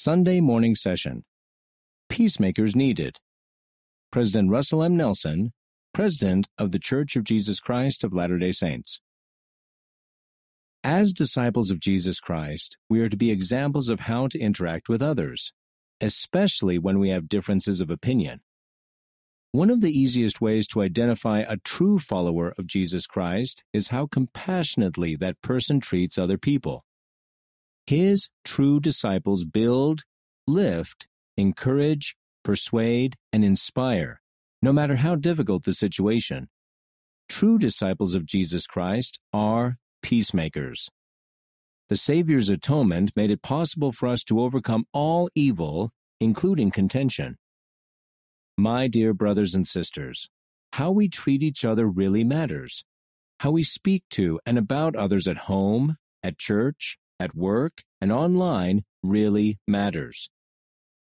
Sunday morning session. Peacemakers needed. President Russell M. Nelson, President of the Church of Jesus Christ of Latter day Saints. As disciples of Jesus Christ, we are to be examples of how to interact with others, especially when we have differences of opinion. One of the easiest ways to identify a true follower of Jesus Christ is how compassionately that person treats other people. His true disciples build, lift, encourage, persuade, and inspire, no matter how difficult the situation. True disciples of Jesus Christ are peacemakers. The Savior's atonement made it possible for us to overcome all evil, including contention. My dear brothers and sisters, how we treat each other really matters. How we speak to and about others at home, at church, at work, and online really matters.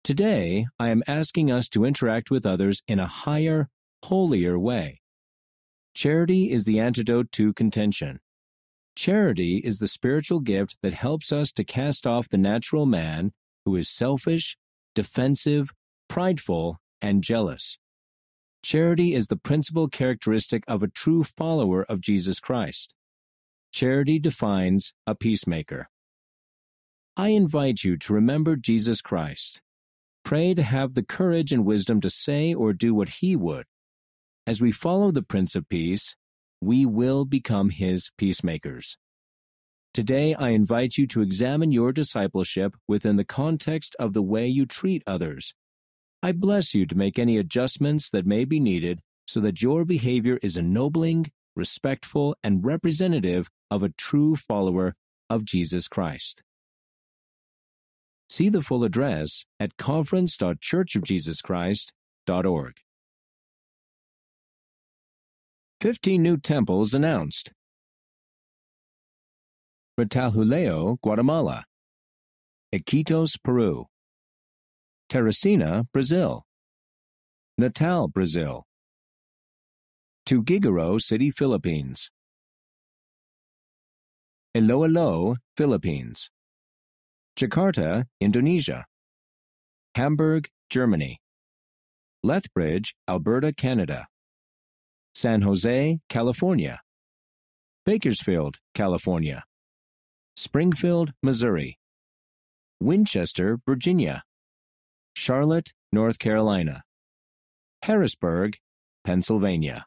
Today, I am asking us to interact with others in a higher, holier way. Charity is the antidote to contention. Charity is the spiritual gift that helps us to cast off the natural man who is selfish, defensive, prideful, and jealous. Charity is the principal characteristic of a true follower of Jesus Christ. Charity defines a peacemaker. I invite you to remember Jesus Christ. Pray to have the courage and wisdom to say or do what he would. As we follow the Prince of Peace, we will become his peacemakers. Today, I invite you to examine your discipleship within the context of the way you treat others. I bless you to make any adjustments that may be needed so that your behavior is ennobling, respectful, and representative of a true follower of Jesus Christ. See the full address at conference.churchofjesuschrist.org. 15 new temples announced. Retalhuleu, Guatemala. Iquitos, Peru. Teresina, Brazil. Natal, Brazil. Tuguegarao City, Philippines. Iloilo, Philippines. Jakarta, Indonesia. Hamburg, Germany. Lethbridge, Alberta, Canada. San Jose, California. Bakersfield, California. Springfield, Missouri. Winchester, Virginia. Charlotte, North Carolina. Harrisburg, Pennsylvania.